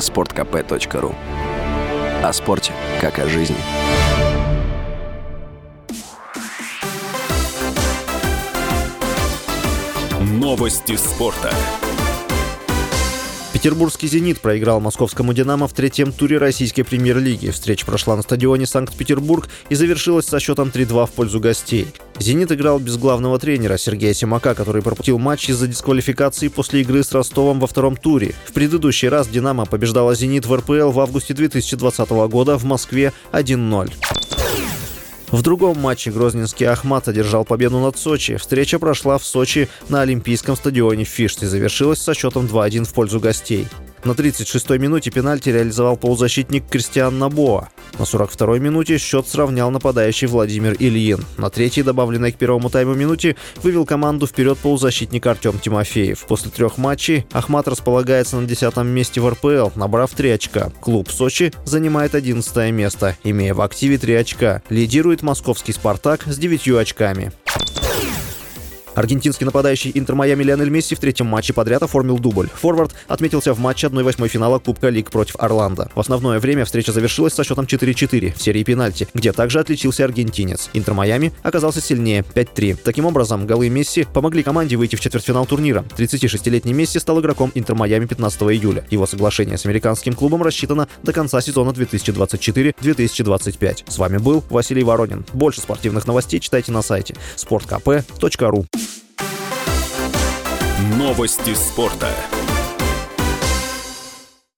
sportkp.ru О спорте, как о жизни. Новости спорта. Петербургский «Зенит» проиграл московскому «Динамо» в третьем туре российской премьер-лиги. Встреча прошла на стадионе Санкт-Петербург и завершилась со счетом 3-2 в пользу гостей. «Зенит» играл без главного тренера Сергея Симака, который пропустил матч из-за дисквалификации после игры с Ростовом во втором туре. В предыдущий раз «Динамо» побеждала «Зенит» в РПЛ в августе 2020 года в Москве 1-0. В другом матче грозненский Ахмат одержал победу над Сочи. Встреча прошла в Сочи на Олимпийском стадионе Фишт и завершилась со счетом 2-1 в пользу гостей. На 36-й минуте пенальти реализовал полузащитник Кристиан Набоа. На 42-й минуте счет сравнял нападающий Владимир Ильин. На третьей, добавленной к первому тайму минуте, вывел команду вперед полузащитник Артем Тимофеев. После трех матчей Ахмат располагается на 10 месте в РПЛ, набрав 3 очка. Клуб Сочи занимает 11 место, имея в активе 3 очка. Лидирует московский «Спартак» с 9 очками. Аргентинский нападающий Интер Майами Лионель Месси в третьем матче подряд оформил дубль. Форвард отметился в матче 1-8 финала Кубка Лиг против Орландо. В основное время встреча завершилась со счетом 4-4 в серии пенальти, где также отличился аргентинец. Интер Майами оказался сильнее 5-3. Таким образом, голы Месси помогли команде выйти в четвертьфинал турнира. 36-летний Месси стал игроком Интер Майами 15 июля. Его соглашение с американским клубом рассчитано до конца сезона 2024-2025. С вами был Василий Воронин. Больше спортивных новостей читайте на сайте sportkp.ru. Новости спорта.